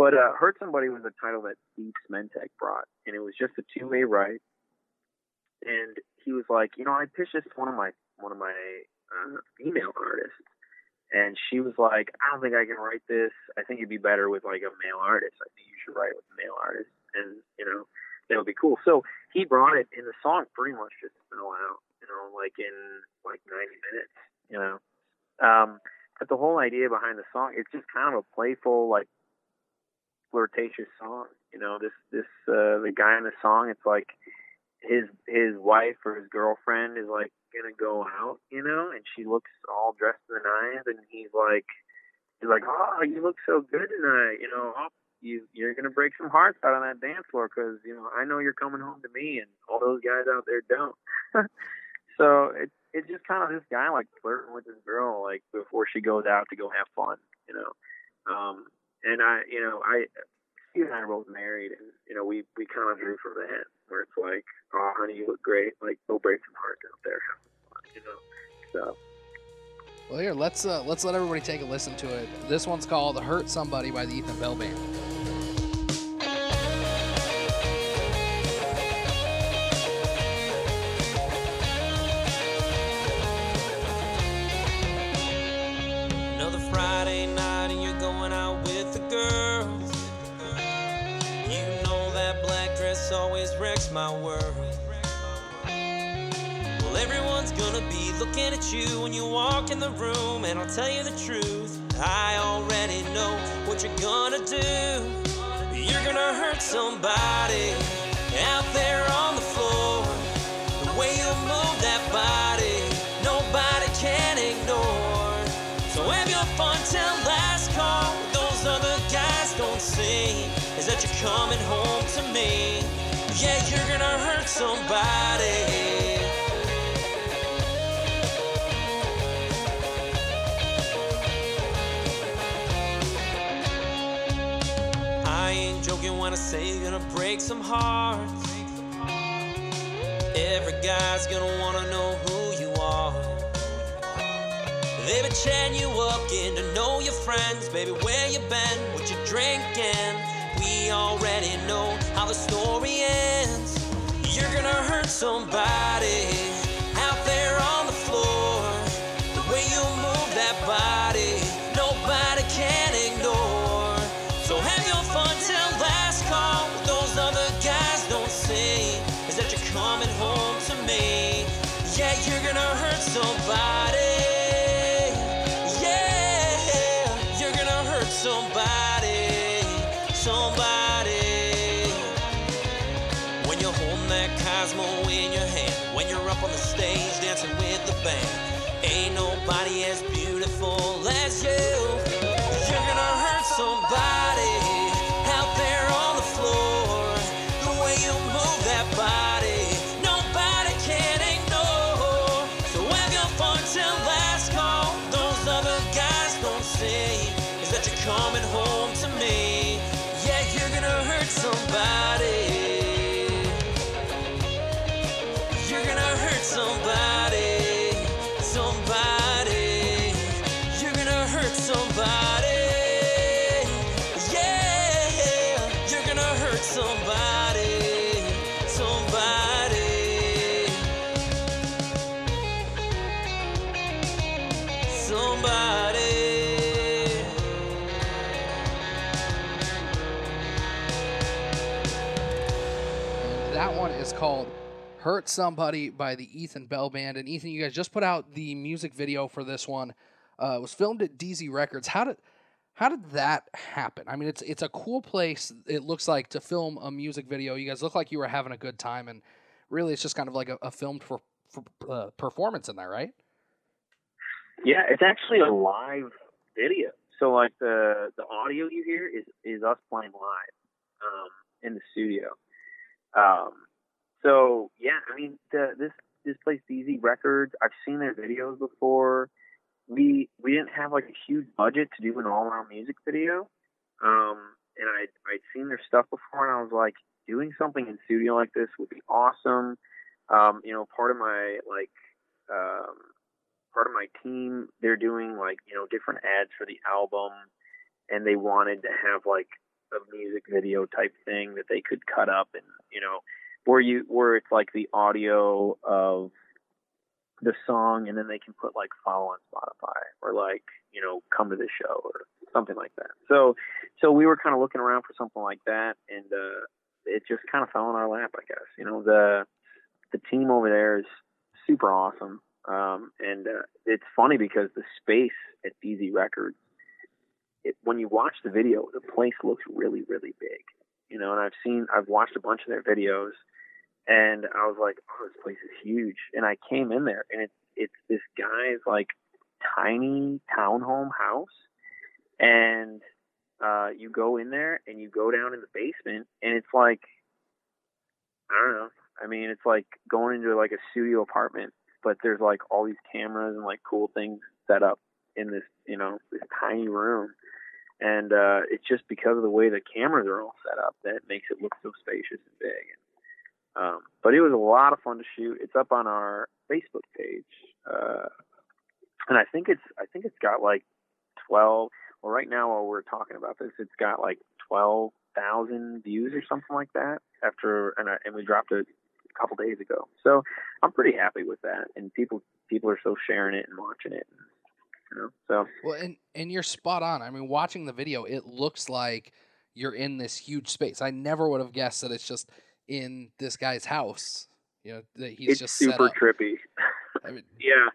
But uh, "Hurt Somebody" was a title that Steve Smentek brought, and it was just a two-way write. And he was like, you know, I pitched this to one of my one of my uh, female artists, and she was like, I don't think I can write this. I think it'd be better with like a male artist. I think you should write with a male artist, and you know, that would be cool. So he brought it, and the song pretty much just fell out, you know, like in like 90 minutes, you know. Um, but the whole idea behind the song, it's just kind of a playful, like flirtatious song. You know, this this uh, the guy in the song, it's like his his wife or his girlfriend is like gonna go out, you know, and she looks all dressed to the nines, and he's like, he's like, oh, you look so good tonight, you know. Oh, you you're gonna break some hearts out on that dance floor because you know I know you're coming home to me, and all those guys out there don't. so it's it's just kind of this guy like flirting with this girl like before she goes out to go have fun, you know. Um, and I, you know, I Steve and I are both married, and you know we we kind of drew from that, where it's like, oh, honey, you look great. Like, go break some hearts out there, you know. So Well, here let's uh, let's let everybody take a listen to it. This one's called "Hurt Somebody" by the Ethan Bell Band. Always wrecks my world. Well, everyone's gonna be looking at you when you walk in the room, and I'll tell you the truth. I already know what you're gonna do. You're gonna hurt somebody out there on the floor. The way you move that body, nobody can ignore. So have your fun till last call. Those other guys don't see is that you're coming home you're gonna hurt somebody. I ain't joking when I say you're gonna break some hearts. Every guy's gonna wanna know who you are. They've been chatting you up, getting to know your friends. Baby, where you been? What you drinking? Already know how the story ends. You're gonna hurt somebody out there on the floor. The way you move that body, nobody can ignore. So have your fun till last call. What those other guys don't see is that you're coming home to me. Yeah, you're gonna hurt somebody. Stage dancing with the band, ain't nobody as beautiful one is called "Hurt Somebody" by the Ethan Bell Band. And Ethan, you guys just put out the music video for this one. Uh, it was filmed at DZ Records. How did how did that happen? I mean, it's it's a cool place. It looks like to film a music video. You guys look like you were having a good time, and really, it's just kind of like a, a filmed for, for uh, performance in there, right? Yeah, it's actually a live video. So like the the audio you hear is is us playing live um, in the studio. Um, so yeah, I mean the, this this place DZ Records. I've seen their videos before. We we didn't have like a huge budget to do an all around music video, um, and I I'd seen their stuff before, and I was like, doing something in studio like this would be awesome. Um, you know, part of my like um, part of my team, they're doing like, you know, different ads for the album and they wanted to have like a music video type thing that they could cut up and, you know, where you where it's like the audio of the song and then they can put like follow on Spotify or like, you know, come to the show or something like that. So so we were kind of looking around for something like that and uh it just kind of fell in our lap, I guess. You know, the the team over there is super awesome. Um, and uh, it's funny because the space at DZ Records, it, when you watch the video, the place looks really, really big. You know, and I've seen, I've watched a bunch of their videos, and I was like, oh, this place is huge. And I came in there, and it's it's this guy's like tiny townhome house, and uh, you go in there and you go down in the basement, and it's like, I don't know. I mean, it's like going into like a studio apartment but there's like all these cameras and like cool things set up in this, you know, this tiny room. And uh, it's just because of the way the cameras are all set up that makes it look so spacious and big. Um, but it was a lot of fun to shoot. It's up on our Facebook page, uh, and I think it's I think it's got like twelve. Well, right now while we're talking about this, it's got like twelve thousand views or something like that. After and I, and we dropped it a couple days ago, so I'm pretty happy with that. And people people are still sharing it and watching it. You know, so Well, and and you're spot on. I mean, watching the video, it looks like you're in this huge space. I never would have guessed that it's just in this guy's house. You know, that he's it's just set super up. trippy. I mean, yeah.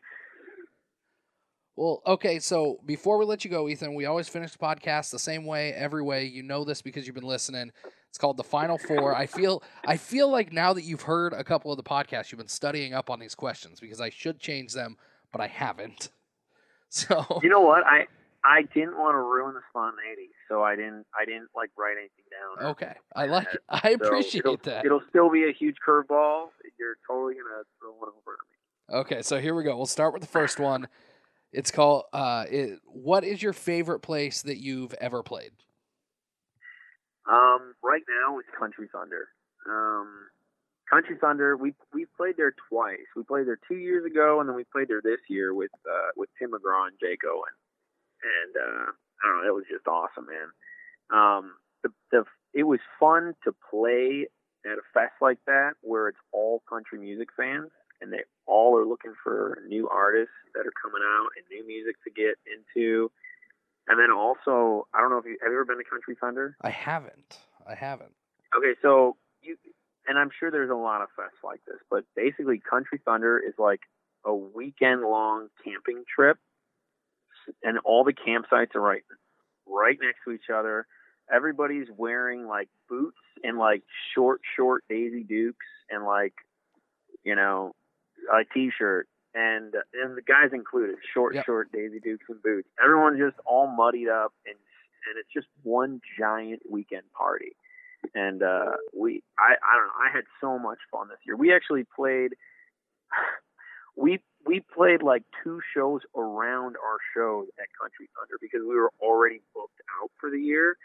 Well, okay, so before we let you go, Ethan, we always finish the podcast the same way every way. You know this because you've been listening. It's called the Final Four. I feel I feel like now that you've heard a couple of the podcasts, you've been studying up on these questions because I should change them, but I haven't. So You know what? I I didn't want to ruin the spontaneity, so I didn't I didn't like write anything down. okay, I like it. I So appreciate it'll, that. It'll still be a huge curveball. You're totally gonna throw one over me. Okay, so here we go. We'll start with the first one. It's called uh it, what is your favorite place that you've ever played? Um, right now it's Country Thunder. Um, Country Thunder. We we played there twice. We played there two years ago, and then we played there this year with uh, with Tim McGraw and Jake Owen. And uh, I don't know, it was just awesome, man. Um, the the it was fun to play at a fest like that where it's all country music fans and they all are looking for new artists that are coming out and new music to get into. And then also, I don't know if you have you ever been to Country Thunder? I haven't. I haven't. Okay, so you and I'm sure there's a lot of fests like this, but basically Country Thunder is like a weekend long camping trip and all the campsites are right right next to each other. Everybody's wearing like boots and like short short Daisy Dukes and like you know a t-shirt and and the guys included short Yep. short Daisy Dukes and boots. Everyone's just all muddied up and and it's just one giant weekend party and uh, we I, I don't know I had so much fun this year. We actually played we we played like two shows around our shows at Country Thunder because we were already booked out for the year,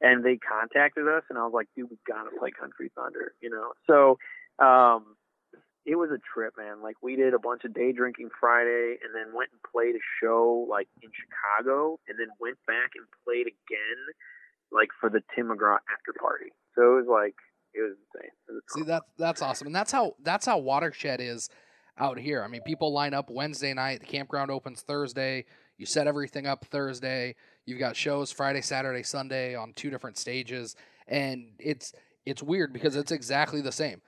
and they contacted us, and I was like, dude, we gotta play Country Thunder, you know. So um, it was a trip, man. Like we did a bunch of day drinking Friday, and then went and played a show like in Chicago, and then went back and played again, like for the Tim McGraw after party. So it was like it was insane. It was See that that's awesome, and that's how that's how Watershed is out here. I mean, people line up Wednesday night. The campground opens Thursday. You set everything up Thursday. You've got shows Friday, Saturday, Sunday on two different stages, and it's it's weird because it's exactly the same.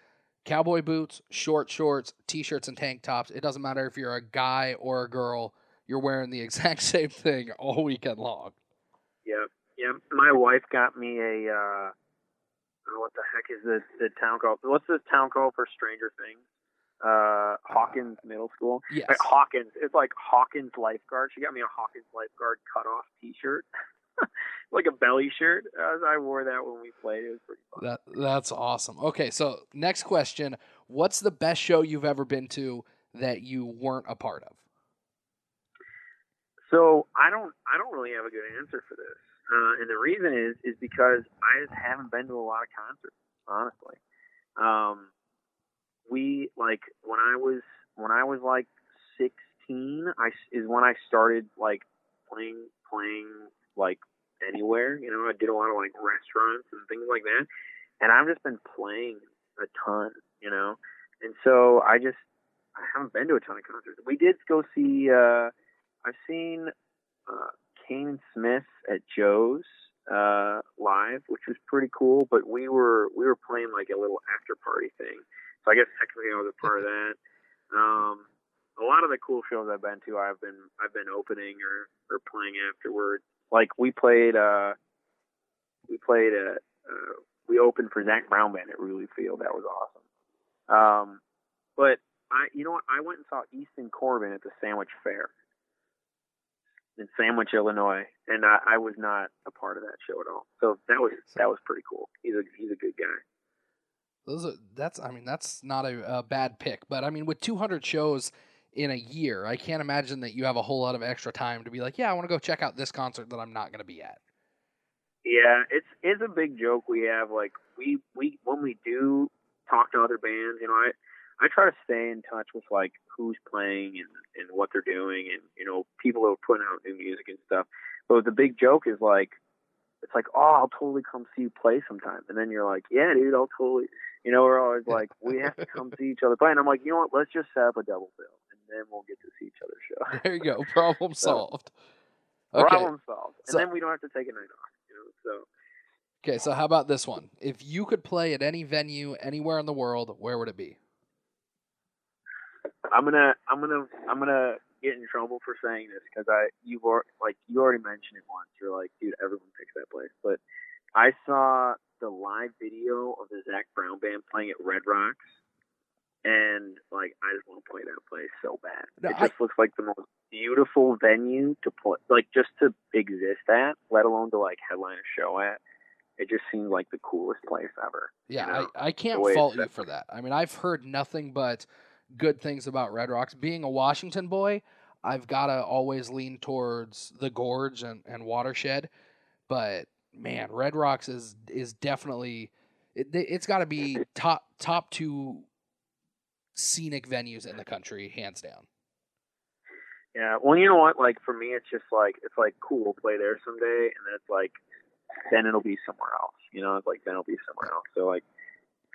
Cowboy boots, short shorts, t-shirts, and tank tops. It doesn't matter if you're a guy or a girl. You're wearing the exact same thing all weekend long. Yeah, yeah. My wife got me a uh, what the heck is this the town called? What's the town called for Stranger Things? Uh, Hawkins Middle School. yes. Like Hawkins. It's like Hawkins lifeguard. She got me a Hawkins lifeguard cut off T-shirt, like a belly shirt. Uh, I wore that when we played. It was pretty fun. That that's awesome. Okay, so next question: What's the best show you've ever been to that you weren't a part of? So I don't I don't really have a good answer for this, uh, and the reason is is because I just haven't been to a lot of concerts, honestly. Um, we like when I was when I was like 16, I is when I started like playing playing like anywhere. You know, I did a lot of like restaurants and things like that, and I've just been playing a ton. You know, and so I just I haven't been to a ton of concerts. We did go see. uh I've seen uh, Kane Smith at Joe's uh, live, which was pretty cool. But we were we were playing like a little after party thing, so I guess technically I was a part of that. Um, a lot of the cool shows I've been to, I've been I've been opening or or playing afterward. Like we played uh, we played uh, uh, we opened for Zac Brown Band at Wrigley Field. That was awesome. Um, but I, you know what? I went and saw Easton Corbin at the Sandwich Fair in Sandwich, Illinois, and I, I was not a part of that show at all. So that was that was pretty cool. He's a he's a good guy. Those are that's I mean that's not a, a bad pick, but I mean with 200 shows in a year, I can't imagine that you have a whole lot of extra time to be like, yeah, I want to go check out this concert that I'm not going to be at. Yeah, it's it's a big joke we have. Like we we when we do talk to other bands, you know, I I try to stay in touch with like who's playing and and what they're doing, and you know, people who are putting out new music and stuff. But the big joke is like, it's like, oh, I'll totally come see you play sometime, and then you're like, yeah, dude, I'll totally. You know, we're always like, we have to come see each other play, and I'm like, you know what? Let's just set up a double bill, and then we'll get to see each other's show. There you go. Problem So- solved. Okay. Problem solved, and So- then we don't have to take a night off. You know, so. Okay, so how about this one? If you could play at any venue anywhere in the world, where would it be? I'm gonna I'm gonna I'm gonna get in trouble for saying this because I you've already, like you already mentioned it once. You're like, dude, everyone picks that place. But I saw the live video of the Zac Brown band playing at Red Rocks, and like I just want to play that place so bad. No, it I- just looks like the most beautiful venue to play, like just to exist at, let alone to like headline a show at. It just seems like the coolest place ever. Yeah, you know, I, I can't the way it's fault you for that. I mean, I've heard nothing but good things about Red Rocks. Being a Washington boy, I've got to always lean towards the Gorge and, and Watershed. But man, Red Rocks is is definitely it, it's got to be top top two scenic venues in the country, hands down. Yeah, well, you know what? Like for me, it's just like it's like cool. We'll play there someday, and then it's like then it'll be somewhere else. You know, it's like then it'll be somewhere else. So like,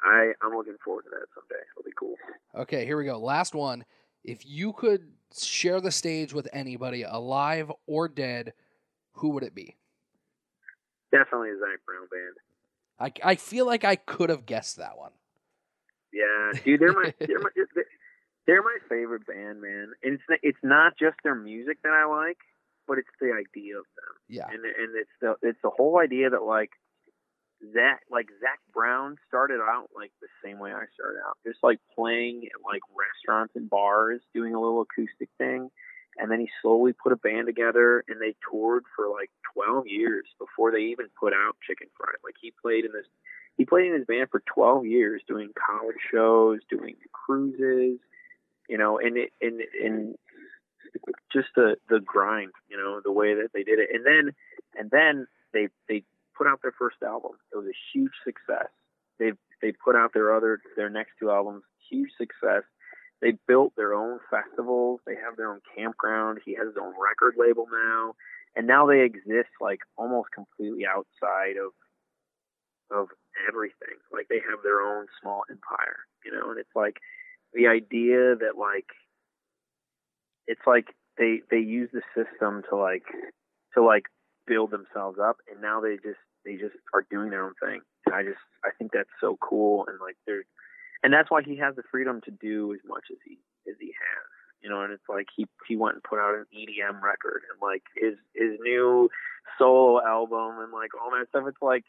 I I'm looking forward to that someday. It'll be cool. Okay, here we go. Last one. If you could share the stage with anybody, alive or dead, who would it be? Definitely a Zac Brown band. I, I feel like I could have guessed that one. Yeah, dude, they're my they're my they're my favorite band, man. And it's it's not just their music that I like, but it's the idea of them. Yeah. and and it's the it's the whole idea that like Zac like Zac Brown started out like the same way I started out, just like playing at like restaurants and bars, doing a little acoustic thing, and then he slowly put a band together, and they toured for like 12 years before they even put out Chicken Fried. Like he played in this, he played in his band for 12 years, doing college shows, doing cruises, you know, and it and and just the the grind, you know, the way that they did it, and then and then they they put out their first album. It was a huge success. They they put out their other their next two albums, huge success. They built their own festivals. They have their own campground. He has his own record label now, and now they exist like almost completely outside of of everything. Like they have their own small empire, you know. And it's like the idea that like it's like they they use the system to like to like build themselves up and now they just they just are doing their own thing. And i just i think that's so cool and like they're and that's why he has the freedom to do as much as he as he has you know and it's like he he went and put out an edm record and like his his new solo album and like all that stuff. It's like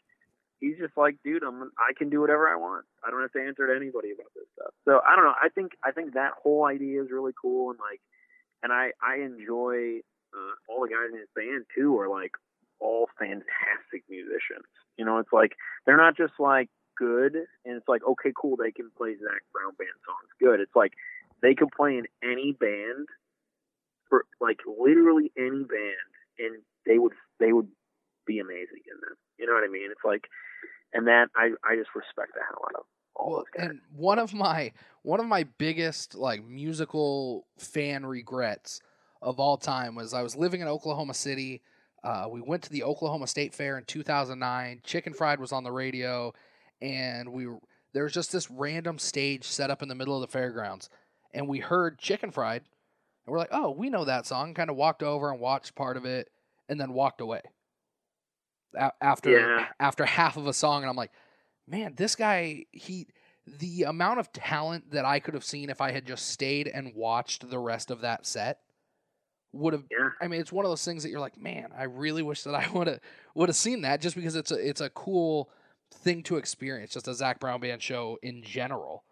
he's just like dude i'm i can do whatever i want. I don't have to answer to anybody about this stuff. So i don't know. I think i think that whole idea is really cool and like and I I enjoy uh, all the guys in his band too are like all fantastic musicians. You know, it's like they're not just like good and it's like okay cool they can play Zac Brown band songs good. It's like they can play in any band for like literally any band and they would they would be amazing in them. You know what I mean? It's like and that I I just respect the hell out of all Well, and one of my one of my biggest like musical fan regrets of all time was I was living in Oklahoma City. Uh, we went to the Oklahoma State Fair in 2009. Chicken Fried was on the radio, and we there was just this random stage set up in the middle of the fairgrounds, and we heard Chicken Fried, and we're like, "Oh, we know that song." Kind of walked over and watched part of it, and then walked away. A- after Yeah. after half of a song, and I'm like, man, this guy, he, the amount of talent that I could have seen if I had just stayed and watched the rest of that set would have. Yeah. I mean, it's one of those things that you're like, man, I really wish that I would have would have seen that just because it's a it's a cool thing to experience, just a Zac Brown band show in general.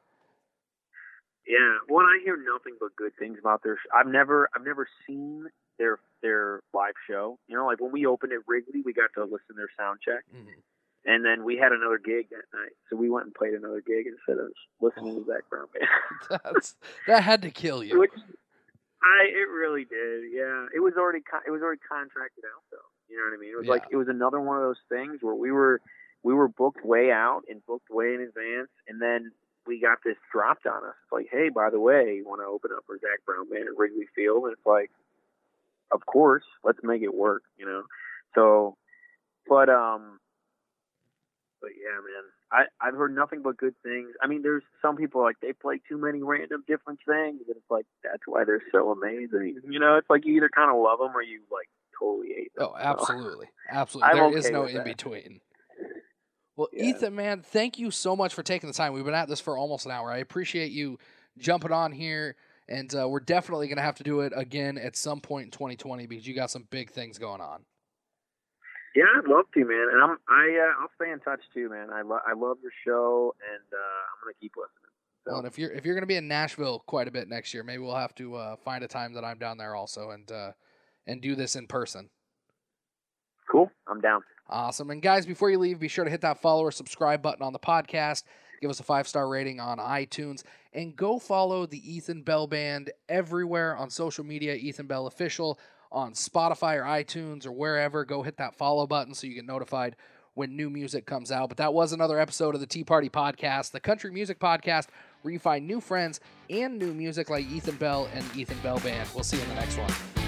Yeah, well, I hear nothing but good things about their. Sh- I've never, I've never seen their their live show. You know, like when we opened at Wrigley, we got to listen to their sound check, mm-hmm. and then we had another gig that night, so we went and played another gig instead of listening to Zac Brown band. That's that had to kill you. Which I, it really did. Yeah, it was already, con- it was already contracted out though. You know what I mean? It was Yeah. like it was another one of those things where we were we were booked way out and booked way in advance, and then we got this dropped on us. It's like, hey, by the way, you want to open up for Zac Brown Band at Wrigley Field? And it's like, of course, let's make it work. You know, so, but um, but yeah, man, I I've heard nothing but good things. I mean, there's some people like they play too many random different things, and it's like that's why they're so amazing. You know, it's like you either kind of love them or you like totally hate them. Oh, So, absolutely, absolutely. I'm There is okay no in that. between. Well, Ethan, man, thank you so much for taking the time. We've been at this for almost an hour. I appreciate you jumping on here, and uh, we're definitely going to have to do it again at some point in 2020 because you got some big things going on. Yeah, I'd love to, man. And I'm I uh, I'll stay in touch too, man. I lo- I love your show, and uh, I'm gonna keep listening. Well, and if you're if you're going to be in Nashville quite a bit next year, maybe we'll have to uh, find a time that I'm down there also and uh, and do this in person. Cool, I'm down. Awesome. And guys, before you leave, be sure to hit that follow or subscribe button on the podcast. Give us a five star rating on iTunes and go follow the Ethan Bell Band everywhere on social media. Ethan Bell Official on Spotify or iTunes or wherever. Go hit that follow button so you get notified when new music comes out. But that was another episode of the Tea Party Podcast, the country music podcast where you find new friends and new music like Ethan Bell and Ethan Bell Band. We'll see you in the next one.